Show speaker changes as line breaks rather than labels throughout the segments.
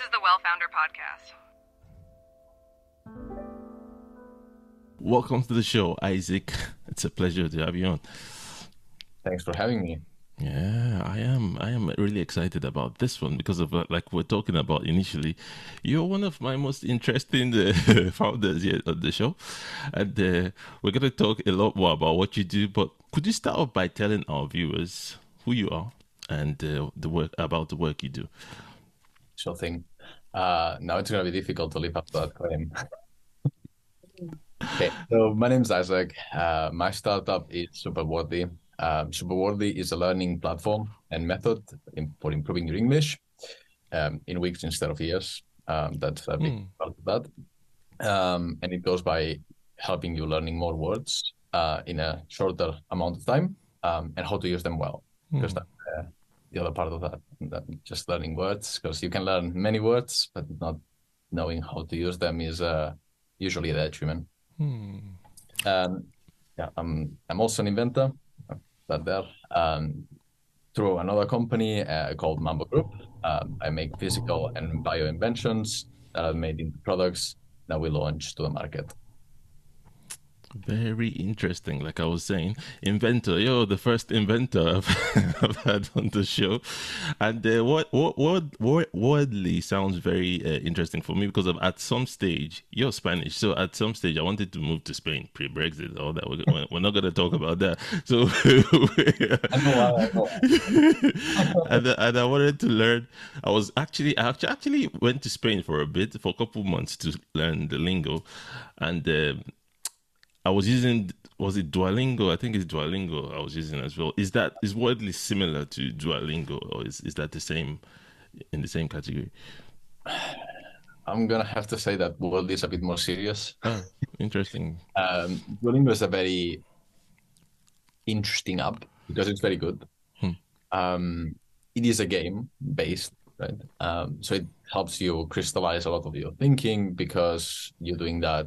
is the Well Founder Podcast.
Welcome to the show, Isaac. It's a pleasure to have you on.
Thanks for having me.
Yeah, I am. I am really excited about this one because of uh, like we're talking about initially. You're one of my most interesting uh, founders here on the show, and uh, we're gonna talk a lot more about what you do. But could you start off by telling our viewers who you are and uh, the work about the work you do?
Sure thing. Uh, now it's gonna be difficult to live up to that claim. okay, so my name is Isaac. Uh, my startup is Superwordly. Um, Superwordly is a learning platform and method in, for improving your English um, in weeks instead of years. Um, that's a big
Mm.
part of that. Um, and it goes by helping you learning more words uh, in a shorter amount of time um, and how to use them well. Because that's uh, the other part of that, that just learning words. Because you can learn many words, but not knowing how to use them is uh, usually a detriment.
Hmm.
Um, yeah, I'm I'm also an inventor. That there um, through another company uh, called Mambo Group. Um, I make physical and bio inventions that are made into products that we launch to the market.
Very interesting. Like I was saying, inventor. Yo, the first inventor I've, I've had on the show, and uh, what what what word, wordly sounds very uh, interesting for me because of at some stage you're Spanish, so at some stage I wanted to move to Spain pre-Brexit. All that we're, we're not going to talk about that. So, and, and I wanted to learn. I was actually I actually went to Spain for a bit for a couple months to learn the lingo, and. Um, I was using was it Duolingo? I think it's Duolingo I was using as well. Is that is wordly similar to Duolingo or is, is that the same in the same category?
I'm gonna have to say that Wordly is a bit more serious.
Oh, interesting.
Um, Duolingo is a very interesting app because it's very good.
Hmm.
Um, it is a game based, right? Um, so it helps you crystallize a lot of your thinking because you're doing that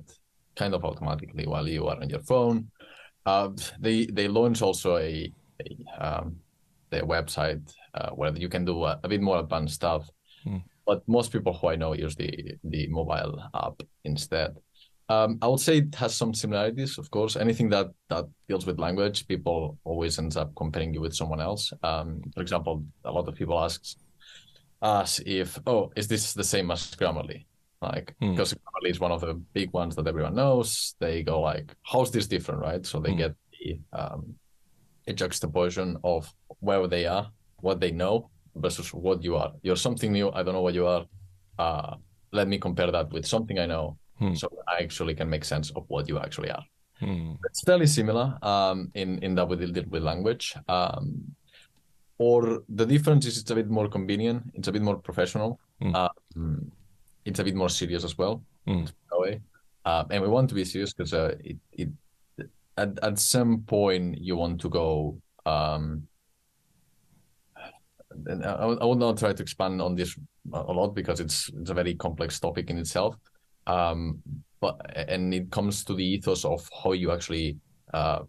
kind of automatically while you are on your phone. Uh, they they launch also a, a um, their website uh, where you can do a, a bit more advanced stuff.
Hmm.
But most people who I know use the the mobile app instead. Um, I would say it has some similarities, of course. Anything that that deals with language, people always ends up comparing you with someone else. Um, for example, a lot of people ask us if, oh, is this the same as Grammarly? Like,
Hmm.
because Grammarly is one of the big ones that everyone knows. They go like, how's this different, right? So they
Hmm.
get the um, a juxtaposition of where they are, what they know versus what you are. You're something new. I don't know what you are. Uh, let me compare that with something I know,
Hmm.
so I actually can make sense of what you actually are.
Hmm.
It's fairly similar um, in in that we deal with language. Um, or the difference is it's a bit more convenient. It's a bit more professional.
Hmm.
Um, it's a bit more serious as well. That way, um, and we want to be serious because uh, it it at at some point you want to go. Um, and I, I will not try to expand on this a lot because it's it's a very complex topic in itself. Um, but and it comes to the ethos of how you actually uh,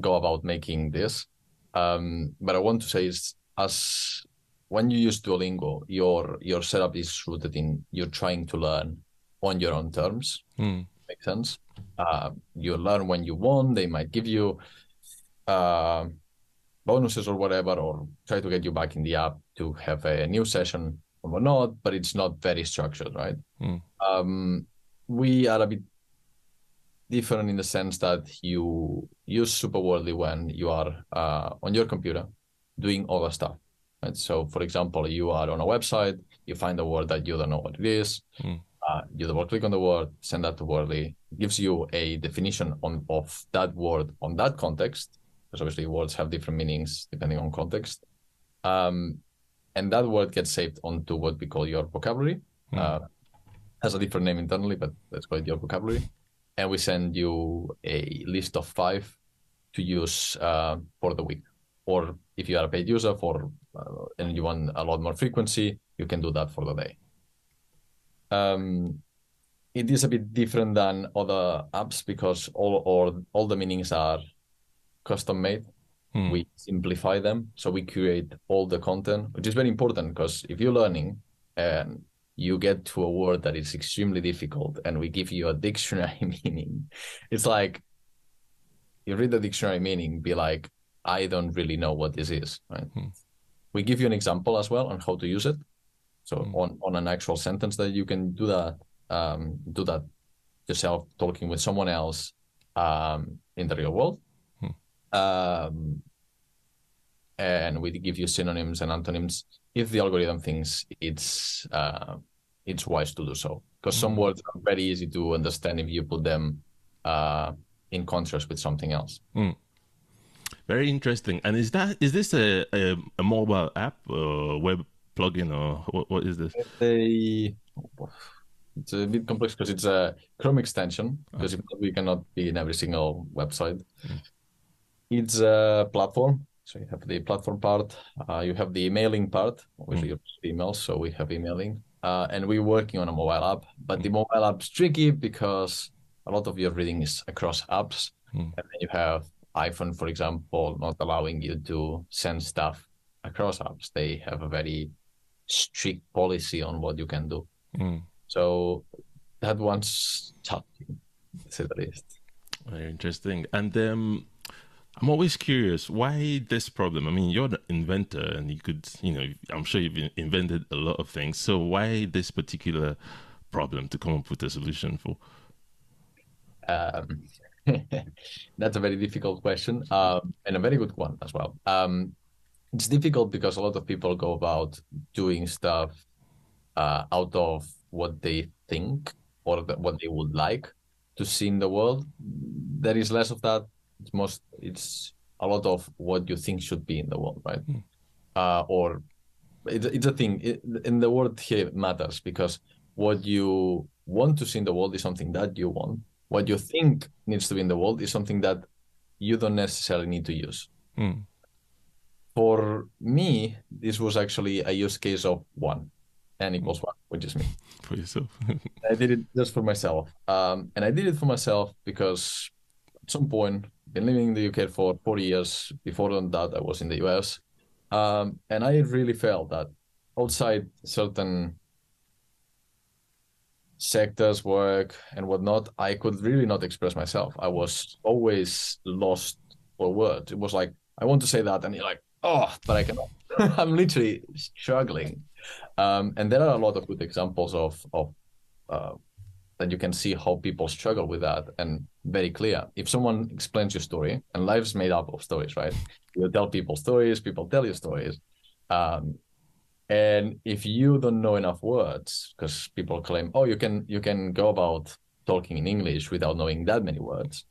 go about making this. Um, but I want to say is as when you use Duolingo, your your setup is rooted in you're trying to learn on your own terms.
Hmm.
Makes sense. Uh, you learn when you want. They might give you uh, bonuses or whatever, or try to get you back in the app to have a new session or whatnot. But it's not very structured, right?
Hmm.
Um, we are a bit different in the sense that you use Superwordly when you are uh, on your computer doing all the stuff. Right? So, for example, you are on a website, you find a word that you don't know what it is,
Hmm.
uh, you double click on the word, send that to Wordly, gives you a definition on of that word on that context, because obviously words have different meanings depending on context. Um, and that word gets saved onto what we call your vocabulary.
Hmm.
Uh, has a different name internally, but let's call it your vocabulary. And we send you a list of five to use uh, for the week. Or if you are a paid user for uh, and you want a lot more frequency, you can do that for the day. Um, it is a bit different than other apps because all or all the meanings are custom made.
Hmm.
We simplify them, so we create all the content, which is very important because if you're learning and you get to a word that is extremely difficult and we give you a dictionary meaning it's like you read the dictionary meaning be like i don't really know what this is right
Hmm.
we give you an example as well on how to use it so
Hmm.
on on an actual sentence that you can do that um do that yourself talking with someone else um in the real world
Hmm.
um and we give you synonyms and antonyms if the algorithm thinks it's uh, it's wise to do so because some
Mm.
words are very easy to understand if you put them uh, in contrast with something else
Very interesting. And is that is this a a, a mobile app or web plugin or what, what is this?
they it's a bit complex because it's a chrome extension because if not, we cannot be in every single website. It's a platform. So you have the platform part uh, you have the emailing part obviously you have emails so we have emailing. Uh, and we're working on a mobile app but the mobile app's tricky because a lot of your reading is across apps.
Hmm.
and then you have iphone for example not allowing you to send stuff across apps they have a very strict policy on what you can do
Mm.
so that one's challenging, to say the least.
Very interesting. And um, I'm always curious why this problem. I mean, you're the inventor, and you could, you know, I'm sure you've invented a lot of things. So why this particular problem to come up with a solution for?
Um, that's a very difficult question, um, and a very good one as well. Um, it's difficult because a lot of people go about doing stuff uh, out of what they think or the, what they would like to see in the world. There is less of that. It's most. It's a lot of what you think should be in the world, right?
Hmm.
Uh, or it's, it's a thing. It, and the word here matters because what you want to see in the world is something that you want. What you think needs to be in the world is something that you don't necessarily need to use.
Mm.
For me, this was actually a use case of one, n equals one, which is me.
For yourself.
I did it just for myself. Um, and I did it for myself because at some point, been living in the UK for four years. Before that, I was in the US. Um, and I really felt that outside certain sectors, work, and whatnot, I could really not express myself. I was always lost for words. It was like, I want to say that, and you're like, oh, but I cannot. I'm literally struggling. Um, and there are a lot of good examples of of uh, that you can see how people struggle with that and very clear. If someone explains your story, and life's made up of stories, right? You tell people stories, people tell you stories. Um, and if you don't know enough words, because people claim, oh, you can you can go about talking in English without knowing that many words.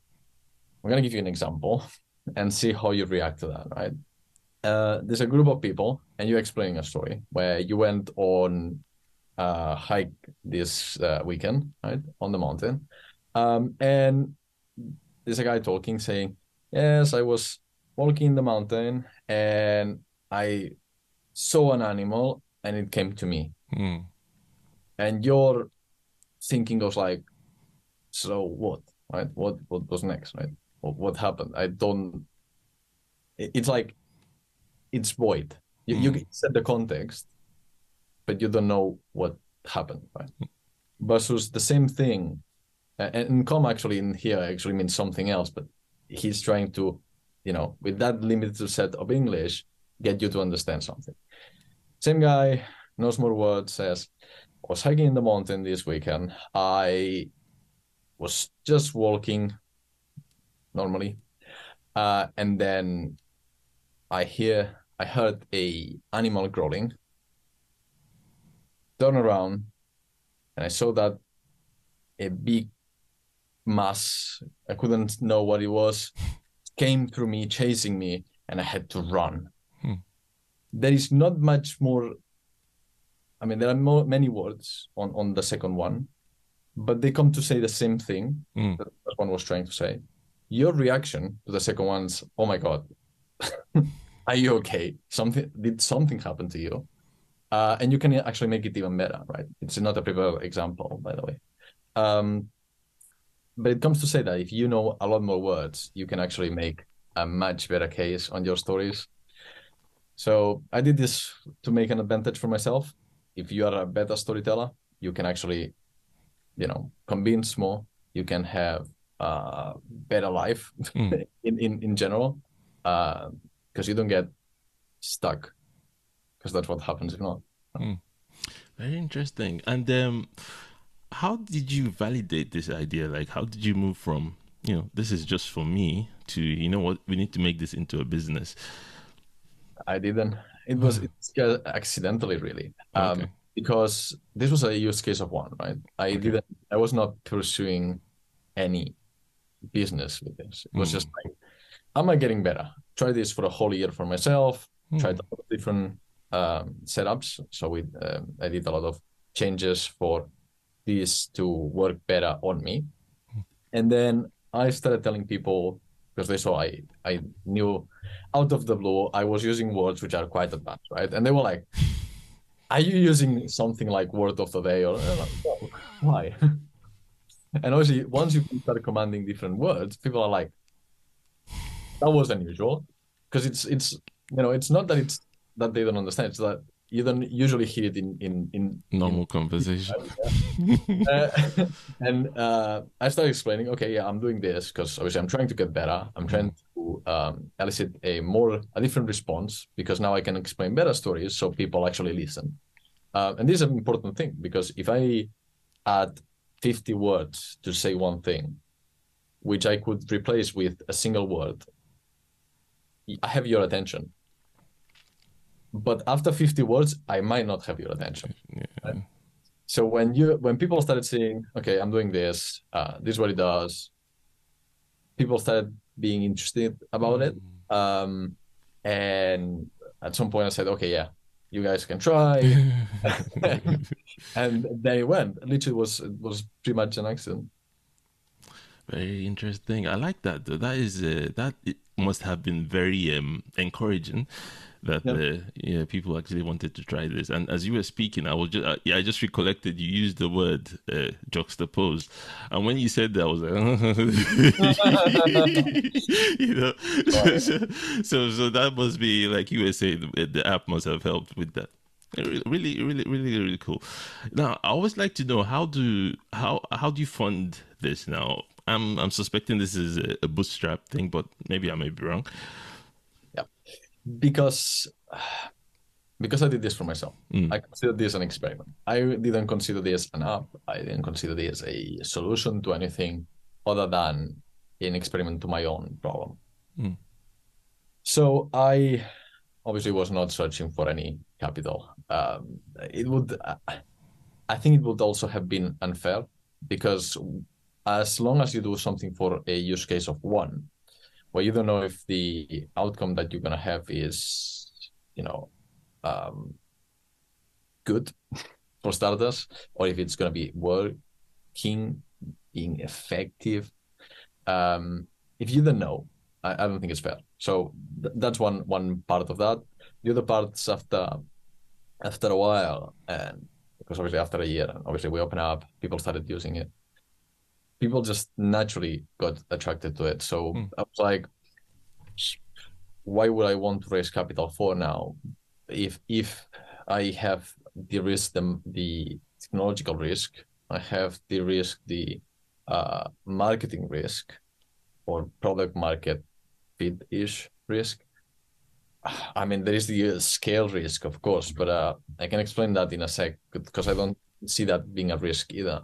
I'm gonna give you an example and see how you react to that, right? Uh, there's a group of people, and you're explaining a story where you went on a hike this uh, weekend, right, on the mountain, um, and there's a guy talking, saying, "Yes, I was walking in the mountain, and I saw an animal, and it came to me."
Mm.
and your thinking goes like, so what, right? What what was next, right? What, what happened? I don't. it- It's like, it's void. You you
Mm.
can set the context, but you don't know what happened, right? Versus the same thing, and, and com actually in here actually means something else, but he's trying to, you know, with that limited set of English, get you to understand something. Same guy, knows more words, says, was hiking in the mountain this weekend. I was just walking normally. Uh, and then I hear I heard a animal growling. Turn around and I saw that a big mass, I couldn't know what it was, came through me, chasing me, and I had to run. There is not much more I mean, there are more, many words on, on the second one, but they come to say the same thing
Mm.
that the first one was trying to say. Your reaction to the second one's, oh my God, are you okay? Something did something happen to you? Uh, and you can actually make it even better, right? It's not a prepared example, by the way. Um, but it comes to say that if you know a lot more words, you can actually make a much better case on your stories. So I did this to make an advantage for myself if you are a better storyteller, you can actually, you know, convince more. You can have uh, better life
Mm.
in, in in general, because you don't get stuck. Because that's what happens if not.
Very interesting. And um, how did you validate this idea? Like, how did you move from, you know, this is just for me to, you know what, we need to make this into a business?
I didn't. It was it's uh, accidentally, really, um,
Okay.
because this was a use case of one, right? I
Okay.
didn't. I was not pursuing any business with this. It was
Mm.
just like, am I getting better? Try this for a whole year for myself. Tried
Mm.
a lot of different um, setups. So we, um I did a lot of changes for this to work better on me, and then I started telling people because they saw I I knew out of the blue I was using words which are quite advanced, right? And they were like, "Are you using something like word of the day?" Or like, "No, why? and obviously, once you start commanding different words, people are like, "That was unusual," because it's it's you know it's not that it's that they don't understand; it's that you don't usually hear it in in in
Normal conversation.
uh, and uh, I started explaining, okay, yeah, I'm doing this because obviously I'm trying to get better. I'm trying to um, elicit a more a different response because now I can explain better stories so people actually listen. Uh, and this is an important thing because if I add 50 words to say one thing, which I could replace with a single word, I have your attention. But after 50 words, I might not have your attention.
Yeah.
So when you when people started saying, okay, I'm doing this, uh, this is what it does, people started being interested about it. Um, and at some point I said, okay, yeah, you guys can try. and they went. Literally was it was pretty much an accident.
Very interesting. I like that. That is uh, that it must have been very um, encouraging that
Yep.
uh, yeah people actually wanted to try this. And as you were speaking, I was just uh, yeah I just recollected you used the word uh, juxtaposed, and when you said that, I was like, you know, so, so so that must be like you were saying the, app must have helped with that. Really, really, really, really, really cool. Now, I always like to know how do how how do you fund this? Now, I'm I'm suspecting this is a, a bootstrap thing, but maybe I may be wrong.
Because because I did this for myself.
Mm.
I consider this an experiment. I didn't consider this an app. I didn't consider this a solution to anything other than an experiment to my own problem.
Mm.
So I obviously was not searching for any capital. Um, it would, I think it would also have been unfair because as long as you do something for a use case of one, well, you don't know if the outcome that you're gonna have is, you know, um, good for starters, or if it's gonna be working, being effective. Um, if you don't know, I, I don't think it's fair. So th- that's one one part of that. The other parts after after a while, and because obviously after a year, obviously we open up, people started using it. People just naturally got attracted to it. So
Hmm.
I was like, why would I want to raise capital for now if if I have the risk the, the technological risk, I have the risk the uh, marketing risk or product market fit ish risk. I mean, there is the scale risk, of course, but uh, I can explain that in a sec because I don't see that being a risk either.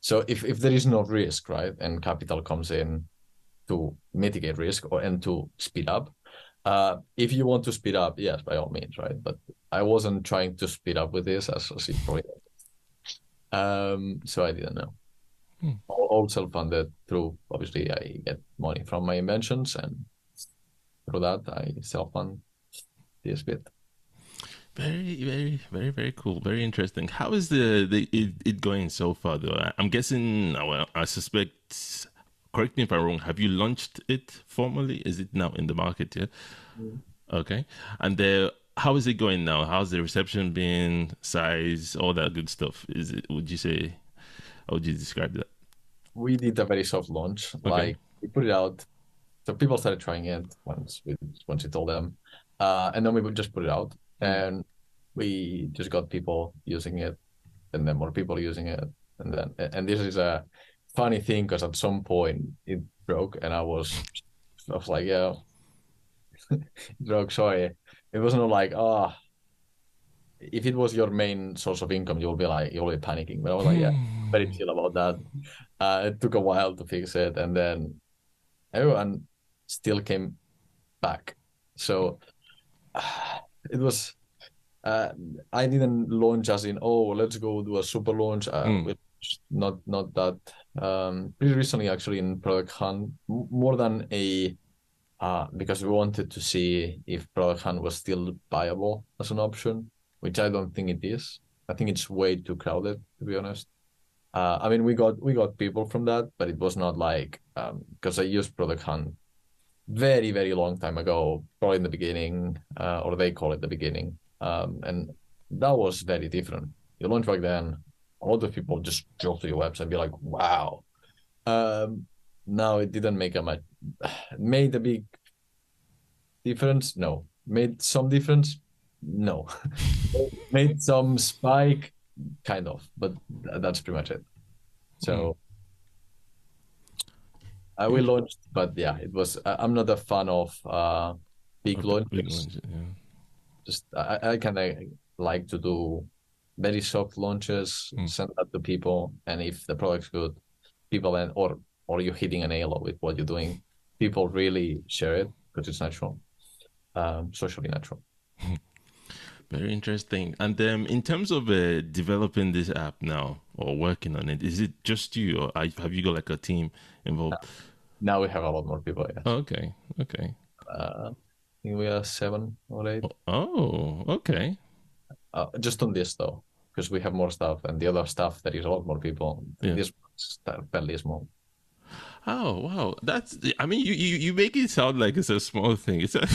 So if, if there is no risk, right, and capital comes in to mitigate risk or and to speed up, uh, if you want to speed up, yes, by all means, right? But I wasn't trying to speed up with this as, you probably um, so I didn't know.
Hmm.
All, all self-funded through obviously I get money from my inventions and through that I self-fund this bit.
Very, very, very, very cool. Very interesting. How is the, the it, it going so far, though? I'm guessing. Well, I suspect. Correct me if I'm wrong. Have you launched it formally? Is it now in the market? Yeah. Okay. And uh, how is it going now? How's the reception been? Size, all that good stuff. Is it? Would you say? How would you describe that?
We did a very soft launch.
Okay.
Like we put it out, so people started trying it once we once we told them, uh, and then we would just put it out, and we just got people using it and then more people using it, and then and this is a funny thing because at some point it broke, and I was I was like, yeah, it broke. Sorry, it wasn't like ah. Oh, if it was your main source of income, you'll be like you'll be panicking. But I was like, yeah, very chill about that. Uh, it took a while to fix it, and then everyone still came back. So uh, it was. Uh, I didn't launch as in oh let's go do a super launch. Uh, mm. Not not that. Um, pretty recently, actually, in Product Hunt, more than a uh, because we wanted to see if Product Hunt was still viable as an option which I don't think it is. I think it's way too crowded, to be honest. Uh, I mean, we got we got people from that, but it was not like because um, I used Product Hunt very very long time ago, probably in the beginning, uh, or they call it the beginning, um, and that was very different. You launch back then, a lot of people just jump to your website and be like, "Wow." Um, now it didn't make a much made a big difference. No, made some difference, no made some spike kind of but that's pretty much it so mm. I will launch but yeah it was i'm not a fan of uh big launches big launch, yeah. just i, I kind of like to do very soft launches mm. send that to people and if the product's good people then or or you're hitting an nail with what you're doing people really share it because it's natural um, socially natural
Very interesting. And um, in terms of uh, developing this app now or working on it, is it just you, or have you got like a team involved?
Now we have a lot more people. Yes.
Okay. Okay.
Uh, I think we are seven or eight.
Oh, okay.
Uh, just on this though, because we have more stuff, and the other stuff there is a lot more people. Yeah. This is fairly small.
Oh wow, that's. I mean, you, you, you make it sound like it's a small thing. It's, a,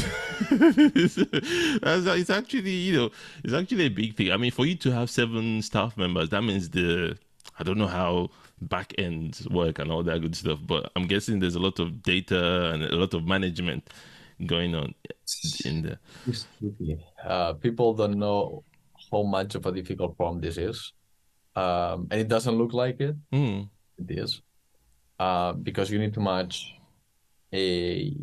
it's, it's actually you know it's actually a big thing. I mean, for you to have seven staff members, that means the I don't know how back end work and all that good stuff, but I'm guessing there's a lot of data and a lot of management going on in there.
Uh, people don't know how much of a difficult problem this is, um, and it doesn't look like it. Mm. It is uh, because you need to match a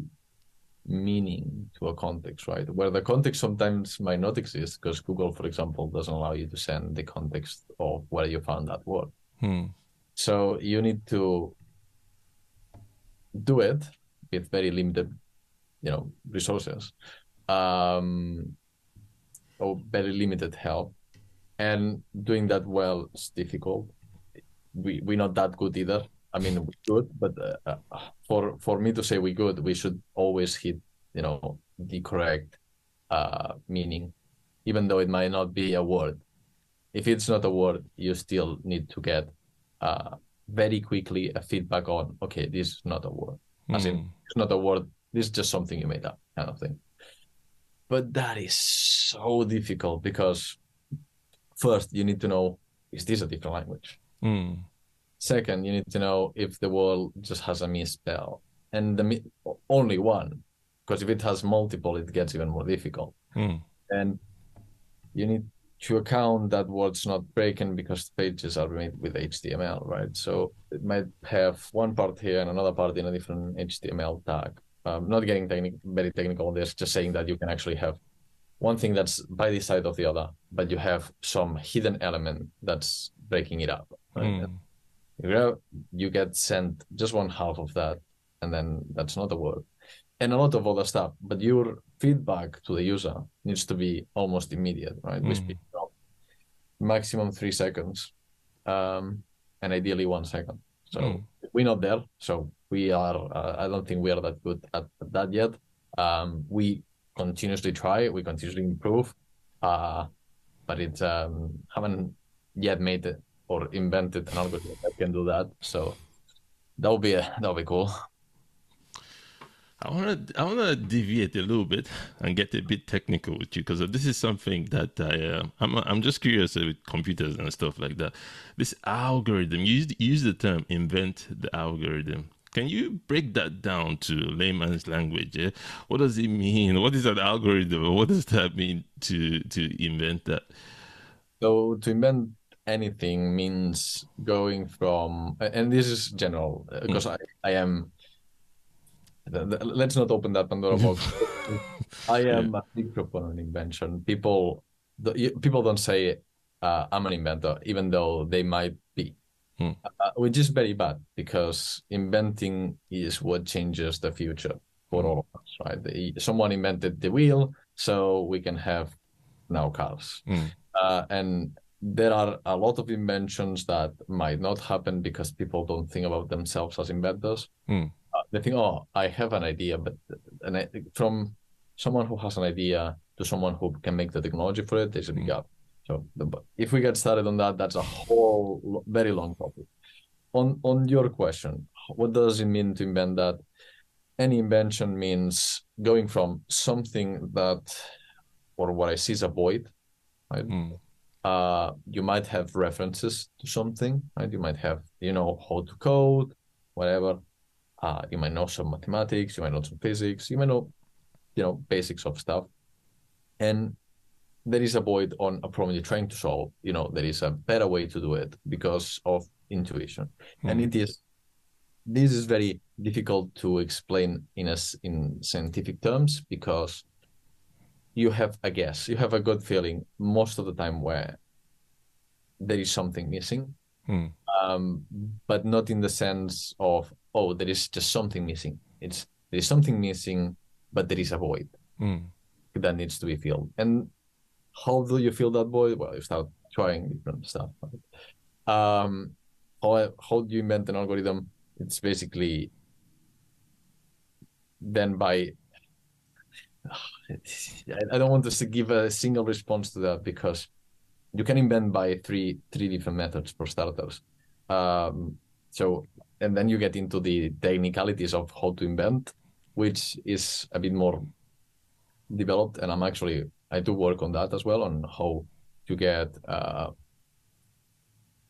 meaning to a context, right? Where the context sometimes might not exist because Google, for example, doesn't allow you to send the context of where you found that word. Hmm. So you need to do it with very limited, you know, resources, um, or very limited help, and doing that well is difficult. We we're not that good either I mean, we good, but uh, uh, for for me to say we good, we should always hit you know the correct uh, meaning, even though it might not be a word. If it's not a word, you still need to get uh, very quickly a feedback on okay, this is not a word. As in, hmm. it's not a word. This is just something you made up, kind of thing. But that is so difficult because first you need to know is this a different language. Mm Second, you need to know if the word just has a misspell, and the only one, because if it has multiple, it gets even more difficult. Mm. And you need to account that word's not breaking because the pages are made with HTML, right? So it might have one part here and another part in a different HTML tag. Um, not getting techni- very technical on this, just saying that you can actually have one thing that's by the side of the other, but you have some hidden element that's breaking it up. Right? Mm you you get sent just one half of that, and then that's not a word, and a lot of other stuff. But your feedback to the user needs to be almost immediate, right? Mm. We speak maximum three seconds, um, and ideally one second. So mm. we're not there. So we are. Uh, I don't think we are that good at, at that yet. Um, we continuously try. We continuously improve. Uh, but it um, haven't yet made it or invented an algorithm that can do that. So that would be a, that would be cool.
I want to I want to deviate a little bit and get a bit technical with you because this is something that I uh, I'm I'm just curious with computers and stuff like that. This algorithm use use the term invent the algorithm. Can you break that down to layman's language? Yeah? What does it mean? What is an algorithm? What does that mean to to invent that?
So to invent anything means going from, and this is general because mm. I, I am. Let's not open that Pandora box. I am yeah. a big proponent of invention. People, people don't say uh, I'm an inventor, even though they might be, hmm. uh, which is very bad because inventing is what changes the future for hmm. all of us, right? The, someone invented the wheel, so we can have now cars. Hmm. Uh, and there are a lot of inventions that might not happen because people don't think about themselves as inventors. Uh, they think, oh, I have an idea, but and I, from someone who has an idea to someone who can make the technology for it, there's a big gap. So if we get started on that, that's a whole very long topic. On on your question, what does it mean to invent that? Any invention means going from something that, or what I see is a void, right? Mm. Uh, you might have references to something, right? You might have, you know, how to code, whatever. Uh, you might know some mathematics, you might know some physics, you might know, you know, basics of stuff. And there is a void on a problem you're trying to solve you know there is a better way to do it because of intuition mm. and it is this is very difficult to explain in a, in scientific terms because you have a guess you have a good feeling most of the time where there is something missing mm. um, but not in the sense of oh there is just something missing it's there is something missing but there is a void mm. that needs to be filled and how do you fill that void? Well, you start trying different stuff. Right? Um, how how do you invent an algorithm? It's basically then by I don't want to give a single response to that because you can invent by three three different methods for starters. Um, so and then you get into the technicalities of how to invent, which is a bit more developed. And I'm actually I do work on that as well on how to get uh,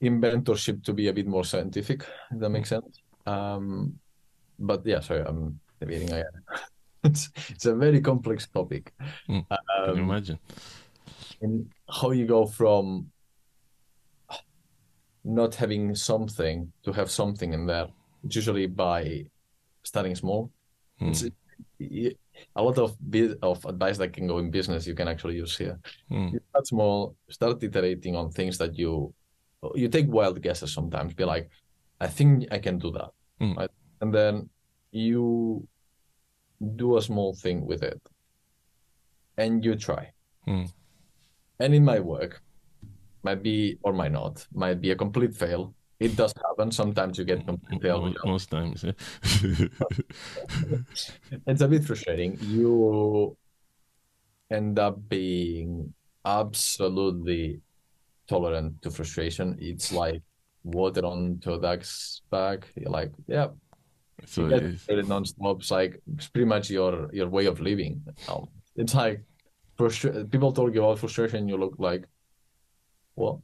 inventorship to be a bit more scientific. If that makes sense. Um, but yeah, sorry, I'm debating again. it's it's a very complex topic.
Mm, um, can imagine.
And how you go from not having something to have something in there, it's usually by starting small. Mm a lot of of advice that can go in business you can actually use here. Mm. You start small, start iterating on things that you you take wild guesses sometimes. Be like, I think I can do that, mm. right? And then you do a small thing with it, and you try. Mm. And it might work, might be or might not, might be a complete fail, it does happen. Sometimes you get complete fail.
Most times, yeah.
it's a bit frustrating. You end up being absolutely tolerant to frustration. It's like water on a duck's back. You're like, yeah. So you get non-stop. It's like it's pretty much your your way of living. It's like frustra- people talk about frustration. You look like, what?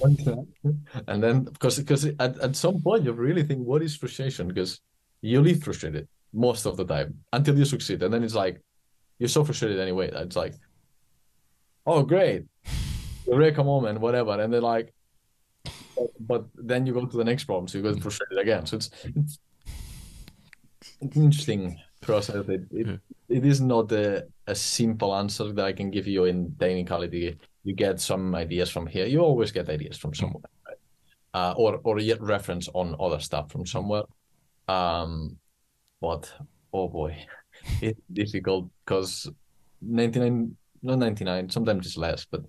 and then because because at, at some point you really think what is frustration? Because you live frustrated most of the time until you succeed and then it's like you're so frustrated anyway it's like oh great. Eureka moment whatever and they're like but then you go to the next problem so you get frustrated again. So it's it's, it's an interesting process. It, it, it is not a, a simple answer that i can give you in technicality you get some ideas from here. You always get ideas from hmm. somewhere, right? uh, or or yet reference on other stuff from somewhere. Um, but oh boy, it's difficult because ninety nine, not ninety nine. Sometimes it's less, but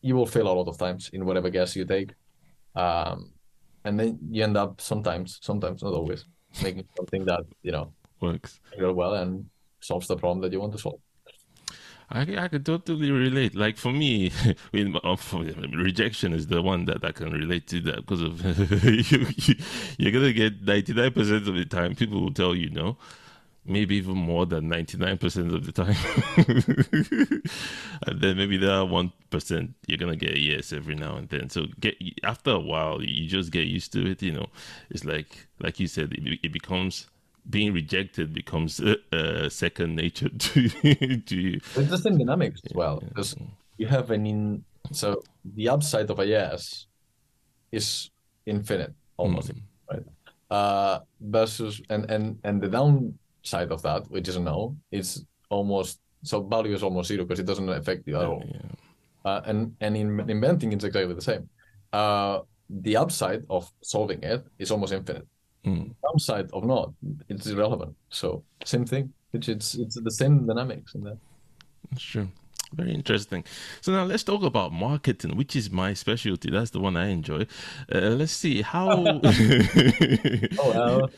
you will fail a lot of times in whatever guess you take. Um, and then you end up sometimes, sometimes not always, making something that you know
works real
well and solves the problem that you want to solve.
I, I could totally relate. Like for me, rejection is the one that I can relate to that because of you, you, are gonna get ninety nine percent of the time people will tell you no, maybe even more than ninety nine percent of the time, and then maybe are one percent you're gonna get a yes every now and then. So get after a while, you just get used to it. You know, it's like like you said, it, it becomes being rejected becomes uh, uh, second nature to, to you.
It's the same dynamics as well because yeah. you have an in So the upside of a yes is infinite almost,
Mm.
right? Uh, versus and and and the downside of that, which is a no, is almost so value is almost zero because it doesn't affect you at all.
Yeah.
Uh, and and in inventing it's exactly the same. Uh, the upside of solving it is almost infinite.
Mm.
Downside of not, it's irrelevant. So same thing. It's it's, it's the same dynamics in there.
That's true. Very interesting. So now let's talk about marketing, which is my specialty. That's the one I enjoy. Uh, let's see how.
Oh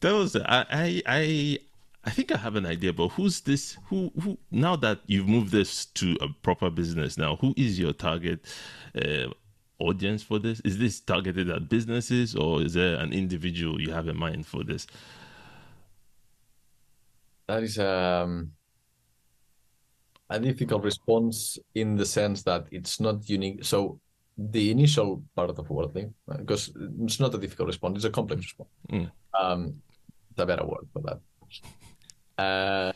That was I, I I I think I have an idea, but who's this? Who who? Now that you've moved this to a proper business, now who is your target uh, audience for this? Is this targeted at businesses, or is there an individual you have in mind for this?
that is um, a difficult response in the sense that it's not unique. So the initial part of Wordly, because it's not a difficult response, it's a complex response.
Mm.
Um, the better word for that. Uh,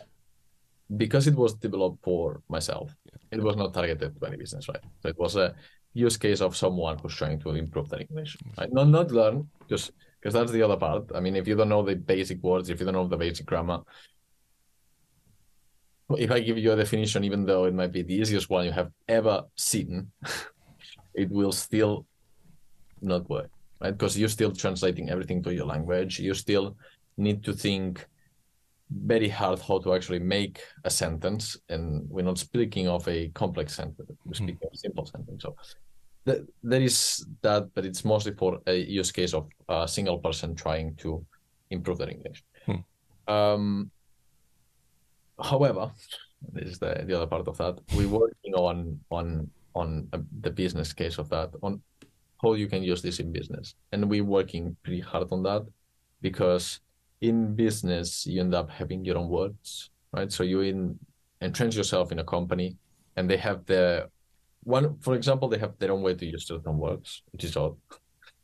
because it was developed for myself, it was not targeted to any business, right? So it was a use case of someone who's trying to improve their English, mm-hmm. right? Not not learn, just because that's the other part. I mean, if you don't know the basic words, if you don't know the basic grammar, if I give you a definition, even though it might be the easiest one you have ever seen, it will still not work, right? Because you're still translating everything to your language. You still need to think very hard how to actually make a sentence. And we're not speaking of a complex sentence, we're mm-hmm. speaking of a simple sentence. So th- there is that, but it's mostly for a use case of a single person trying to improve their English.
Hmm.
Um, however, this is the, the other part of that. We're working on on on the business case of that, on how you can use this in business, and we're working pretty hard on that because in business you end up having your own words, right? So you in entrench yourself in a company, and they have their one. For example, they have their own way to use certain words, which is odd.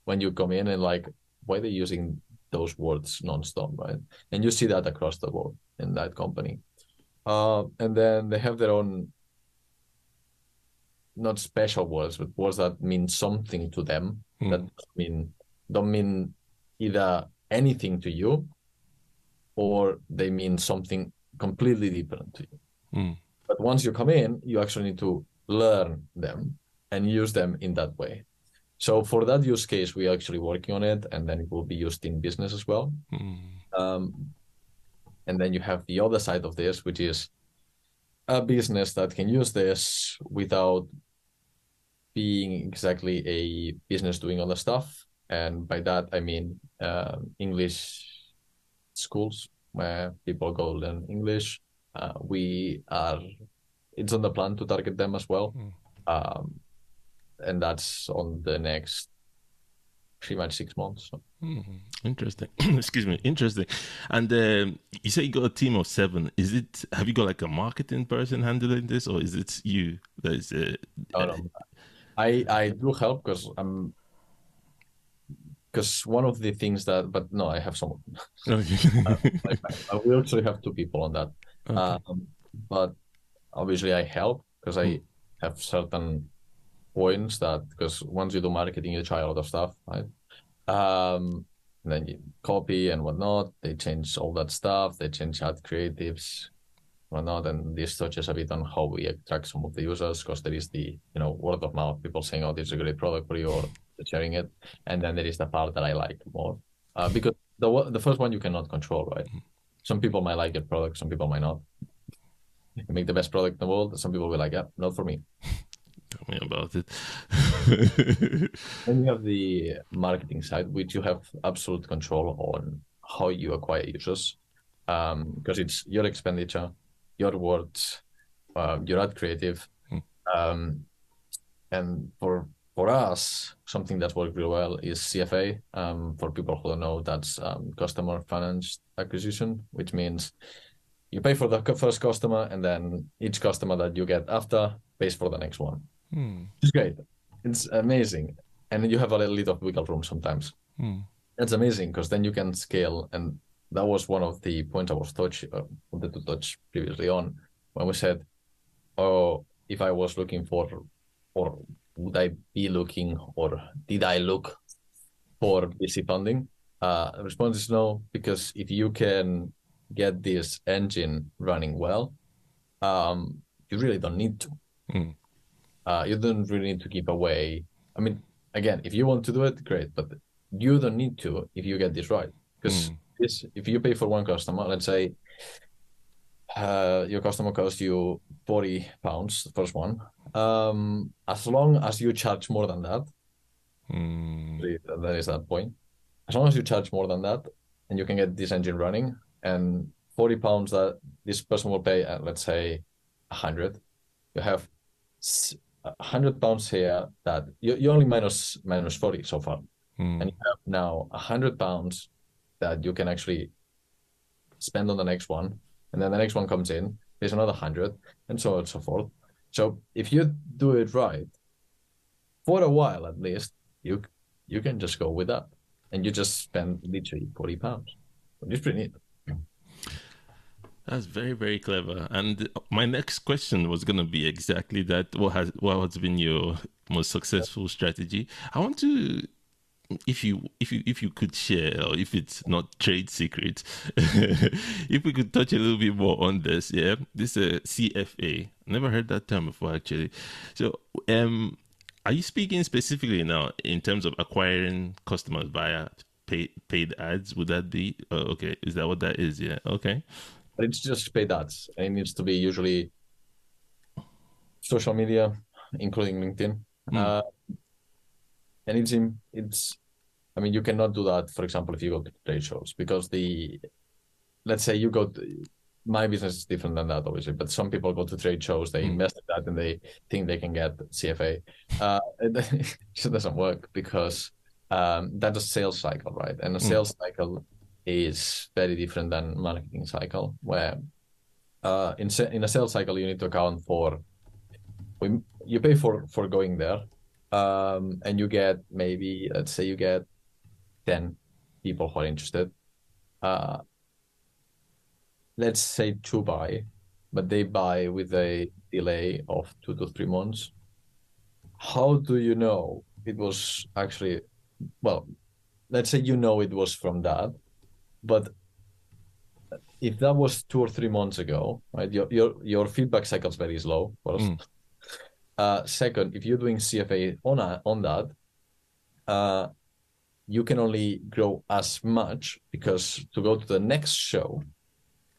When you come in and like, why are they using those words nonstop, right? And you see that across the board in that company. Uh, and then they have their own, not special words, but words that mean something to them
Hmm.
that mean don't mean either anything to you, or they mean something completely different to you.
Mm.
But once you come in, you actually need to learn them and use them in that way. So for that use case, we're actually working on it, and then it will be used in business as well.
Mm.
Um, and then you have the other side of this, which is a business that can use this without being exactly a business doing other stuff. And by that, I mean um English schools where people go learn English. Uh, we are, it's on the plan to target them as well.
Mm.
Um, and that's on the next pretty much six months. So.
Mhm. Interesting. Excuse me. Interesting. And um, you say you got a team of seven. Is it? Have you got like a marketing person handling this, or is it you? That is. Uh,
no. I I do help because I'm because one of the things that but no I have someone
okay.
like, I, we actually have two people on that
Okay.
um, but obviously I help because I have certain points that because once you do marketing you try a lot of stuff right? Um then you copy and whatnot they change all that stuff they change ad creatives whatnot and this touches a bit on how we attract some of the users because there is the you know word of mouth people saying oh this is a great product for you or sharing it. And then there is the part that I like more uh, because the the first one you cannot control right? Some people might like your product some people might not you make the best product in the world some people will be like yeah not for me
Tell me about it.
Then you have the marketing side, which you have absolute control on how you acquire users, um, because it's your expenditure, your words, uh, your ad creative,
Hmm.
um, and for for us, something that worked really well is CFA. Um, for people who don't know, that's um, customer financed acquisition, which means you pay for the first customer, and then each customer that you get after pays for the next one.
Hmm.
It's great. It's amazing. And you have a little bit of wiggle room sometimes.
Hmm.
That's amazing because then you can scale. And that was one of the points I was touch uh, wanted to touch previously on when we said, oh, if I was looking for, or would I be looking, or did I look for VC funding? Uh, the response is no, because if you can get this engine running well, um, you really don't need to.
Mm.
Uh, you don't really need to give away. I mean, again, if you want to do it, great, but you don't need to if you get this right. Because
Mm.
this, if you pay for one customer, let's say uh, your customer costs you 40 pounds, the first one, um, as long as you charge more than that,
Mm.
there is that point. As long as you charge more than that, and you can get this engine running, and 40 pounds that this person will pay at, let's say, 100, you have s- 100 pounds here that you, you only minus minus 40 so far.
Mm.
And you have now 100 pounds that you can actually spend on the next one. And then the next one comes in, there's another 100, and so on and so forth. So if you do it right, for a while at least, you you can just go with that. And you just spend literally 40 pounds. Which is pretty neat.
That's very very clever. And my next question was gonna be exactly that. What has what has been your most successful strategy? I want to, if you if you if you could share, or if it's not trade secret, if we could touch a little bit more on this. Yeah, this uh, CFA. Never heard that term before actually. So, um, are you speaking specifically now in terms of acquiring customers via paid paid ads? Would that be uh, okay? Is that what that is? Yeah. Okay.
But it's just paid ads. And it needs to be usually social media, including LinkedIn.
Mm.
Uh, and it's in, it's I mean you cannot do that, for example, if you go to trade shows, because the let's say you go to my business is different than that, obviously, but some people go to trade shows, they
Mm.
invest in that and they think they can get CFA. Uh, it just doesn't work because um, that's a sales cycle, right? And a
Mm.
sales cycle is very different than marketing cycle, where uh, in in a sales cycle you need to account for we, you pay for for going there, um, and you get maybe let's say you get ten people who are interested. Uh, let's say to buy, but they buy with a delay of two to three months. How do you know it was actually well? Let's say you know it was from that, but if that was two or three months ago, right? Your your your feedback cycle is very slow. First,
Mm.
uh, second, if you're doing CFA on a, on that, uh, you can only grow as much because to go to the next show,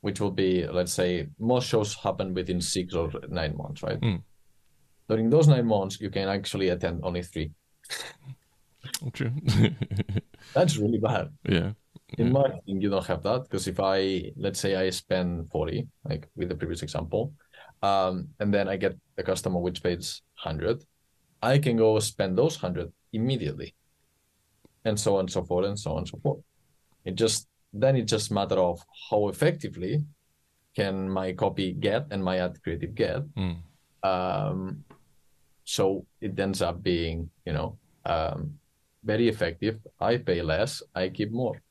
which will be let's say most shows happen within six or nine months, right?
Mm.
During those nine months, you can actually attend only three.
True.
That's really bad.
yeah.
In
Yeah.
marketing, you don't have that because if I, let's say I spend 40, like with the previous example, um, and then I get a customer which pays 100, I can go spend those 100 immediately. And so on and so forth and so on and so forth. It just, then it's just matter of how effectively can my copy get and my ad creative get.
Mm.
Um, so it ends up being, you know, um, very effective. I pay less, I keep more.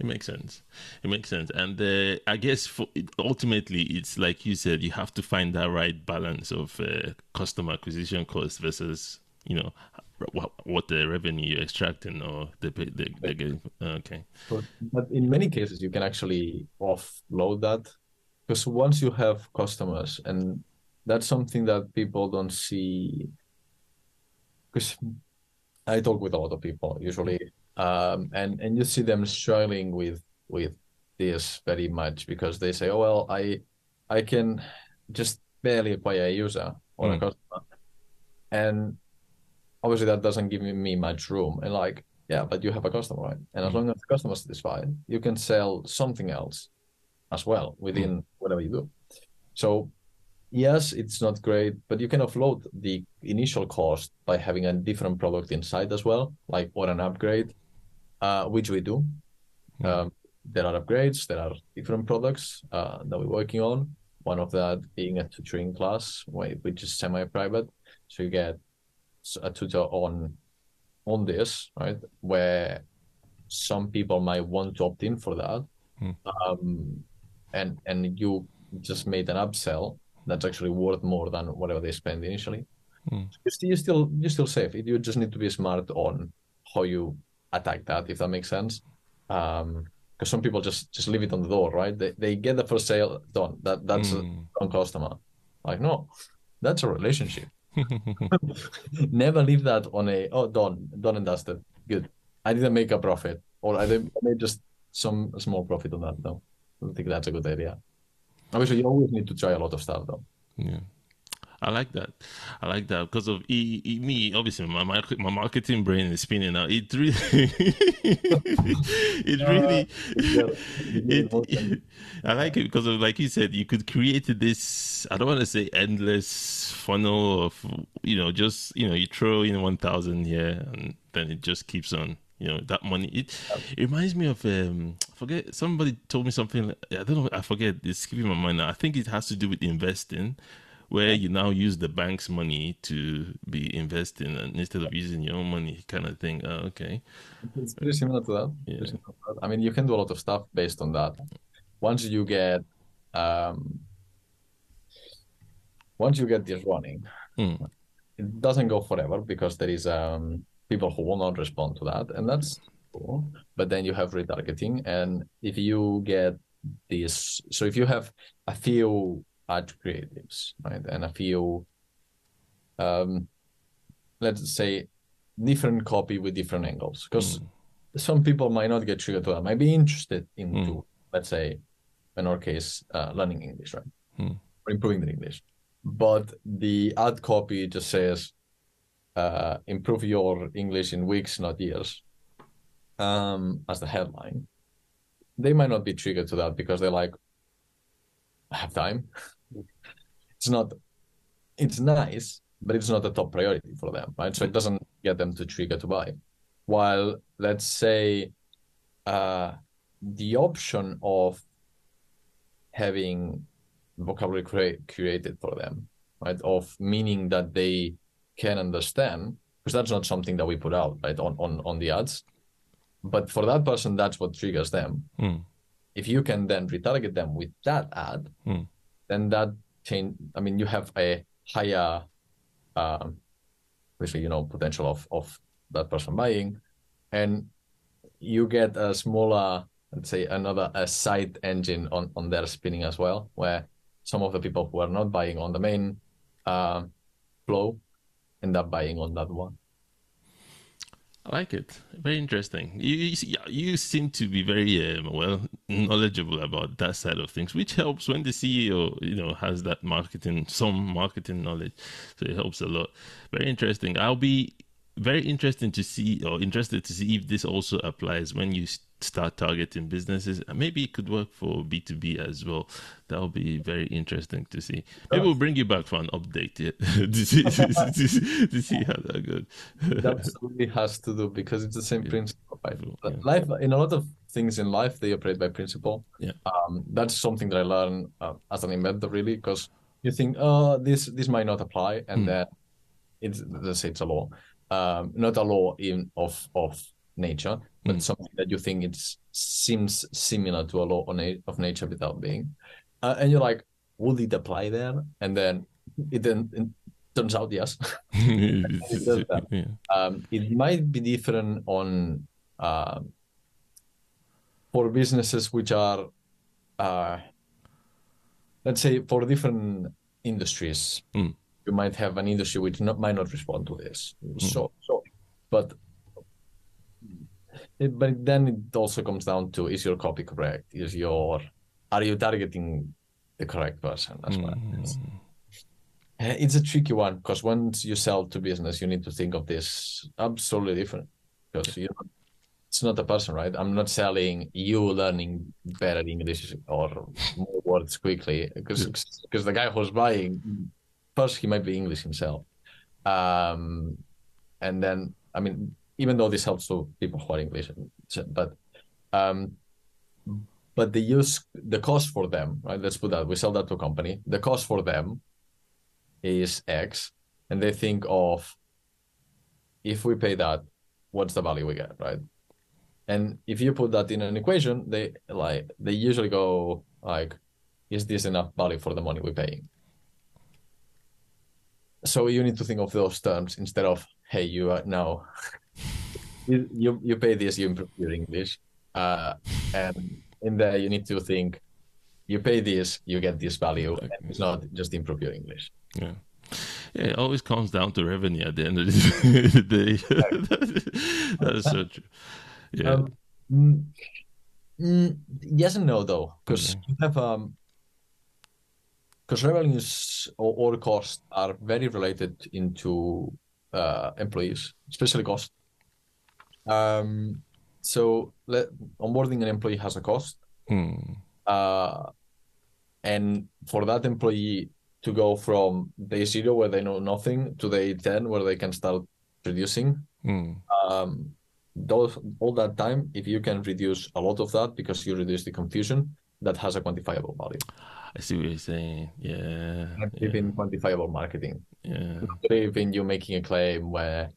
It makes sense. It makes sense, and uh, I guess for it, ultimately, it's like you said, you have to find that right balance of uh, customer acquisition cost versus you know what, what the revenue you're extracting or the the, the, getting. Okay.
But, but in many cases, you can actually offload that because once you have customers, and that's something that people don't see. Because I talk with a lot of people usually, um, and and you see them struggling with with this very much because they say, "Oh well, I I can just barely acquire a user or a
Mm.
customer," and obviously that doesn't give me much room. And like, yeah, but you have a customer, right? And as
Mm.
long as the customer is satisfied, you can sell something else as well within whatever you do. So yes, it's not great, but you can offload the initial cost by having a different product inside as well, like or an upgrade, uh, which we do.
Mm.
Um, there are upgrades, there are different products uh, that we're working on. One of that being a tutoring class, which is semi-private. So you get a tutor on on this, right? Where some people might want to opt in for that,
Hmm.
um, and and you just made an upsell that's actually worth more than whatever they spend initially.
Hmm.
You still, you still you still save. You just need to be smart on how you attack that, if that makes sense. Um, because some people just just leave it on the door, right? They they get the first sale done. That that's
Mm.
a on customer. Like no, that's a relationship. Never leave that on a oh done done and dusted. Good. I didn't make a profit, or I I made just some small profit on that. No, I don't think that's a good idea. Obviously, you always need to try a lot of stuff, though.
Yeah. I like that. I like that because of e, e- me. Obviously, my my marketing brain is spinning now. It really, it really, it, I like it because of like you said, you could create this. I don't want to say endless funnel of you know just you know you throw in one thousand here and then it just keeps on. You know that money. It, it reminds me of um. I forget somebody told me something. I don't know. I forget. It's skipping my mind now. I think it has to do with investing where you now use the bank's money to be investing and instead of using your own money kind of thing oh, okay
It's pretty similar to that.
Yeah.
Similar to that. I mean, you can do a lot of stuff based on that. Once you get, um, once you get this running,
Hmm.
it doesn't go forever because there is um people who will not respond to that, and that's cool. But then you have retargeting, and if you get this, so if you have a few ad creatives, right, and a few, um, let's say, different copy with different angles, because some people might not get triggered to that, might be interested into, let's say, in our case, uh, learning English, right?
Hmm.
Or improving the English. But the ad copy just says, uh, improve your English in weeks, not years, um, as the headline. They might not be triggered to that because they're like, I have time. it's not, it's nice, but it's not a top priority for them, right? So it doesn't get them to trigger to buy. While let's say uh, the option of having vocabulary crea- created for them, right? Of meaning that they can understand, because that's not something that we put out, right? On on on the ads. But for that person, that's what triggers them.
Hmm.
If you can then retarget them with that ad,
Hmm.
then that change. I mean, you have a higher, um, basically, you know, potential of of that person buying, and you get a smaller, let's say, another a side engine on on their spinning as well, where some of the people who are not buying on the main uh, flow end up buying on that one.
I like it. Very interesting. You you, you seem to be very um, well knowledgeable about that side of things, which helps when the CEO you know has that marketing some marketing knowledge. So it helps a lot. Very interesting. I'll be very interesting to see or interested to see if this also applies when you start targeting businesses. Maybe it could work for B two B as well. That'll be very interesting to see. Maybe we'll bring you back for an update yeah, to, see, to, see, to see how that goes.
That absolutely has to do because it's the same principle, right?
Yeah.
Life in a lot of things in life they operate by principle.
Yeah.
Um, that's something that I learned uh, as an inventor, really, because you think, oh, this this might not apply, and
Hmm.
then it's let's say it's a law, um, not a law in of of nature, but
Hmm.
something that you think it seems similar to a law on a, of nature without being, uh, and you're like, would it apply there? And then it then it turns out yes. that.
yeah.
um, it might be different on uh, for businesses which are uh, let's say for different industries
Mm.
You might have an industry which not, might not respond to this. So so but it, but then it also comes down to is your copy correct is your are you targeting the correct person as well? It's- uh, It's a tricky one because once you sell to business, you need to think of this absolutely different. Because you it's not a person, right? I'm not selling you learning better English or more words quickly because because the guy who's buying first he might be English himself, um, and then I mean even though this helps to people who are English, but um, but the use the cost for them, right? Let's put that we sell that to a company. The cost for them is X, and they think of if we pay that, what's the value we get, right? And if you put that in an equation, they like they usually go like, is this enough value for the money we're paying? So you need to think of those terms instead of hey you are now you, you you pay this you improve your english uh and in there you need to think you pay this you get this value and it's not just improve your english
Yeah. Yeah, it always comes down to revenue at the end of the day. that is so true. Yeah.
Um, mm, mm, yes and no though, because you have um, because revenues or, or costs are very related into uh, employees, especially cost. Um, so let, onboarding an employee has a cost,
Hmm.
uh, and for that employee to go from day zero where they know nothing to day ten where they can start producing,
Hmm.
um, those all that time, if you can reduce a lot of that because you reduce the confusion, that has a quantifiable value.
I see what you're saying. Yeah.
I believe in quantifiable marketing.
Yeah.
Believe in you making a claim where,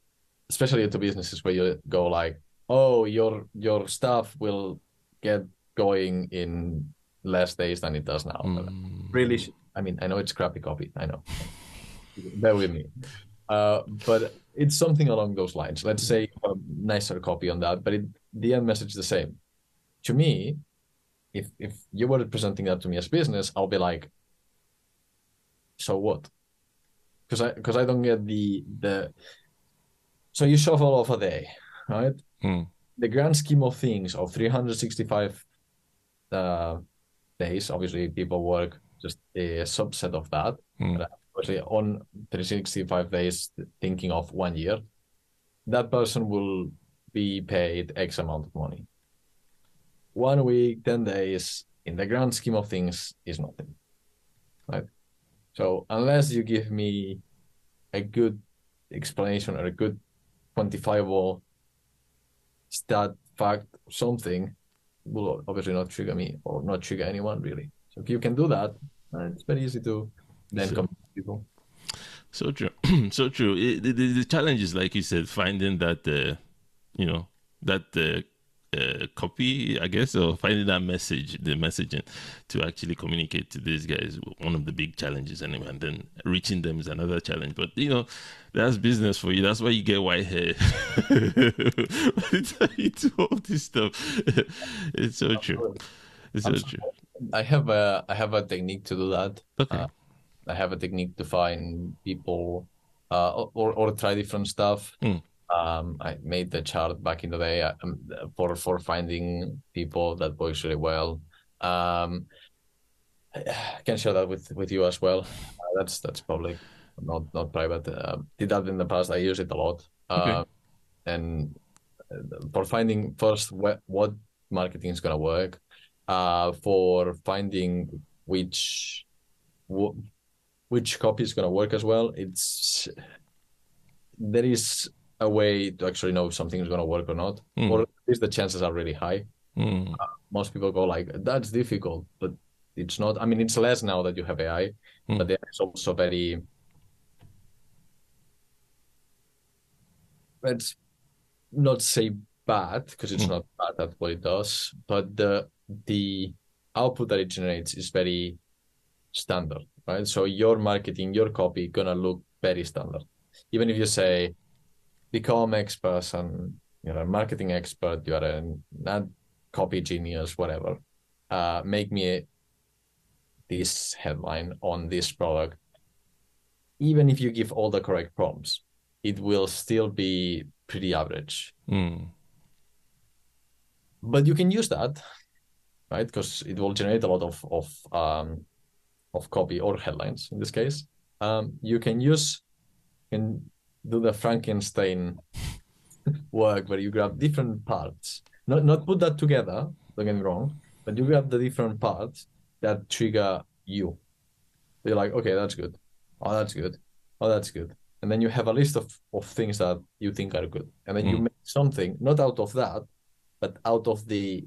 especially to businesses where you go like, "Oh, your your stuff will get going in less days than it does now."
Mm.
Really, sh- I mean, I know it's crappy copy. I know. Bear with me. Uh, but it's something along those lines. Let's say a nicer copy on that, but it, the end message is the same. To me, if if you were presenting that to me as business, I'll be like, so what? Because I because I don't get the the. So you shuffle off a day, right?
Hmm.
The grand scheme of things of 365 uh, days, obviously people work just a subset of that.
Hmm.
But obviously on 365 days, thinking of one year, that person will be paid X amount of money. One week, 10 days, in the grand scheme of things, is nothing. Right? So unless you give me a good explanation or a good quantifiable stat, fact, something, will obviously not trigger me or not trigger anyone really. So if you can do that, uh, it's very easy to then
So-
come to people.
So true. so true. It, the, the, the challenge is, like you said, finding that, uh, you know, that uh, uh, copy, I guess, or finding that message, the messaging to actually communicate to these guys. One of the big challenges, anyway. And then reaching them is another challenge. But, you know, that's business for you. That's why you get white hair. do all this stuff. it's so true. It's so true.
I have a I have a technique to do that.
Okay.
Uh, I have a technique to find people uh, or or try different stuff.
Mm.
Um, I made the chart back in the day um, for for finding people that works really well. Um, I can share that with with you as well. Uh, that's that's public, not not private. Uh, did that in the past. I use it a lot.
Okay.
Uh, and uh, for finding first what what marketing is gonna work, uh, for finding which wh- which copy is gonna work as well. It's there is a way to actually know if something is gonna work or not,
Mm.
or at least the chances are really high.
Mm.
Most people go like, "That's difficult," but it's not. I mean, it's less now that you have AI,
Mm.
but it's also very. Let's not say bad because it's
Mm.
not bad at what it does, but the the output that it generates is very standard, right? So your marketing, your copy gonna look very standard. Even if you say become X person, you're a marketing expert, you are a copy genius, whatever. Uh, make me this headline on this product. Even if you give all the correct prompts, it will still be pretty average.
Mm.
But you can use that, right? Because it will generate a lot of of um, of copy or headlines in this case. Um, you can use can do the Frankenstein work where you grab different parts, not not put that together. Don't get me wrong, but you grab the different parts that trigger you. You're like, okay, that's good. Oh, that's good. Oh, that's good. And then you have a list of, of things that you think are good. And then you
Mm.
make something, not out of that, but out of the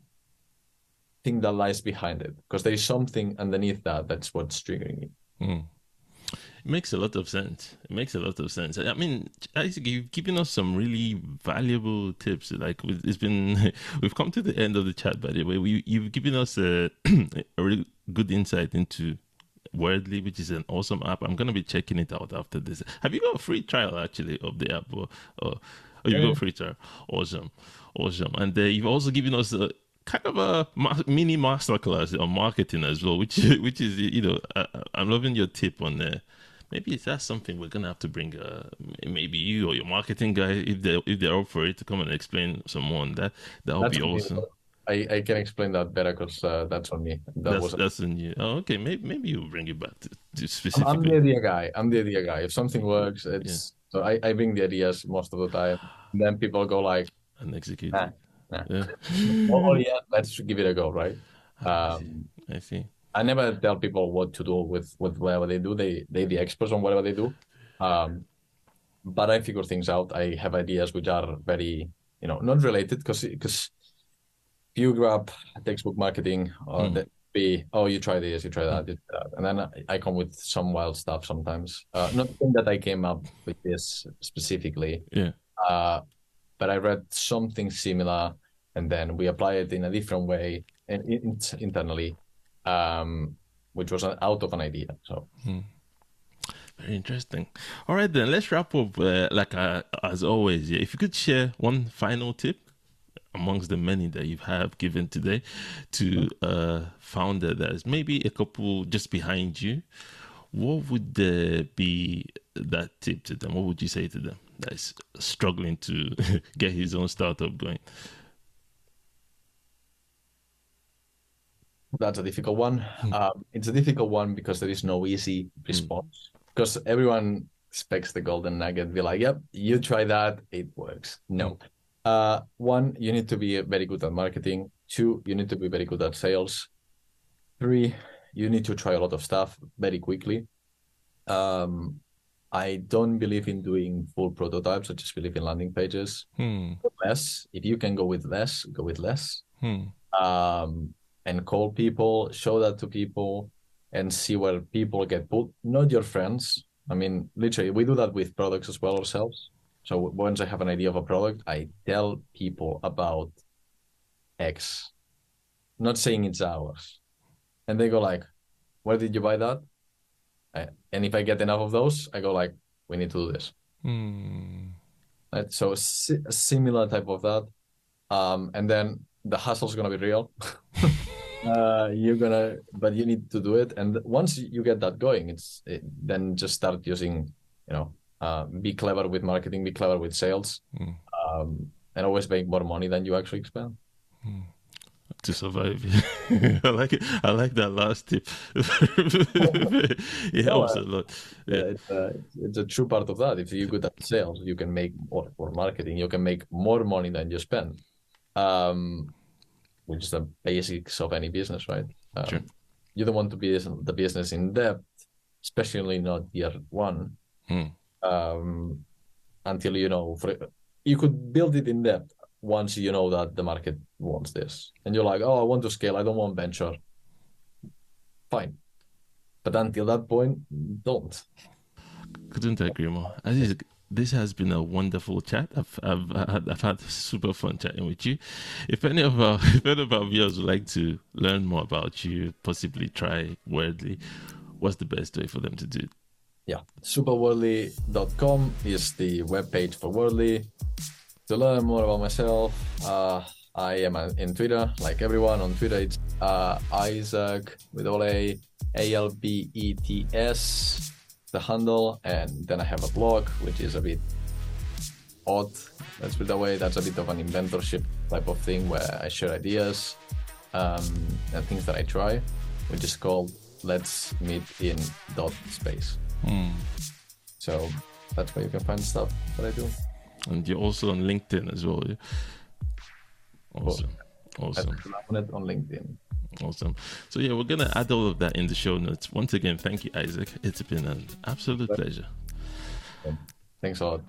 thing that lies behind it. Because there is something underneath that that's what's triggering it.
Mm. Makes a lot of sense. It makes a lot of sense. I mean, Isaac, you've given us some really valuable tips. Like it's been, we've come to the end of the chat. By the way, we, you've given us a, a really good insight into Wordly, which is an awesome app. I'm gonna be checking it out after this. Have you got a free trial actually of the app, or, or oh, you
Yeah.
got a free trial? Awesome, awesome. And uh, you've also given us a kind of a mini masterclass on marketing as well, which which is you know I, I'm loving your tip on there. Maybe that's something we're gonna have to bring. Uh, maybe you or your marketing guy, if they if they're up for it, to come and explain some more on that. That would be awesome.
I, I can explain that better because uh, that's on me. That
That's
was
that's a new. Oh, okay. Maybe maybe you bring it back to, to
I'm, I'm the idea guy. I'm the idea guy. If something works, it's so I, I bring the ideas most of the time. And then people go like,
and execute.
Nah, nah.
Yeah.
oh, yeah, let's give it a go, right?
I see.
Um,
I see.
I never tell people what to do with with whatever they do. They they the experts on whatever they do. Um, but I figure things out. I have ideas which are very you know not related because because if you grab textbook marketing or
Mm.
that be oh you try this you try that, you try that. and then I, I come with some wild stuff sometimes. Uh, not that I came up with this specifically,
Yeah.
uh, but I read something similar, and then we apply it in a different way and in, internally, um, which was out of an idea. So
Very interesting. All right, then let's wrap up. Uh, like uh, as always, yeah. If you could share one final tip amongst the many that you have given today to a founder that is maybe a couple just behind you, what would be that tip to them? What would you say to them that is struggling to get his own startup going?
That's a difficult one. Um, it's a difficult one because there is no easy response. Because everyone expects the golden nugget. Be like, yep, you try that, it works. No. Uh, one, you need to be very good at marketing. Two, you need to be very good at sales. Three, you need to try a lot of stuff very quickly. Um, I don't believe in doing full prototypes. I just believe in landing pages.
Hmm.
Less, if you can go with less, go with less
Hmm.
um, and call people, show that to people, and see where people get put. Not your friends. I mean, literally, we do that with products as well ourselves. So once I have an idea of a product, I tell people about X, not saying it's ours, and they go like, "Where did you buy that?" I, and if I get enough of those, I go like, "We need to do this."
Hmm.
Right? So si- a similar type of that. Um, and then the hustle is gonna be real. uh, you're gonna, but you need to do it. And once you get that going, it's it, then just start using, you know, uh, be clever with marketing, be clever with sales,
Mm.
um, and always make more money than you actually spend.
to survive. I like it. I like that last tip. it helps a lot.
Yeah, it's a, it's a true part of that. If you're good at sales, you can make or, or marketing, you can make more money than you spend. Um, which is the basics of any business, right? Um,
Sure.
You don't want to be the business in depth, especially not year one,
Hmm.
um, until you know. For you could build it in depth once you know that the market wants this, and you're like, oh, I want to scale. I don't want venture. Fine, but until that point, don't.
Couldn't agree more. Aziz, this has been a wonderful chat. I've, I've, had, I've had super fun chatting with you. If any of our if any of our viewers would like to learn more about you, possibly try Wordly, what's the best way for them to do it?
Yeah, superwordly.com is the webpage for Wordly. To learn more about myself, uh, I am uh, in Twitter, like everyone on Twitter. It's uh, Isaac with all A, A L B E T S, the handle, and then I have a blog, which is a bit odd. Let's put it that way. That's a bit of an inventorship type of thing where I share ideas um, and things that I try, which is called Let's Meet in Dot Space. So that's where you can find stuff that I do.
And you're also on LinkedIn as well. Awesome. Awesome.
it on LinkedIn.
Awesome. So yeah, we're gonna add all of that in the show notes. Once again, thank you, Isaac. It's been an absolute pleasure.
Thanks a lot.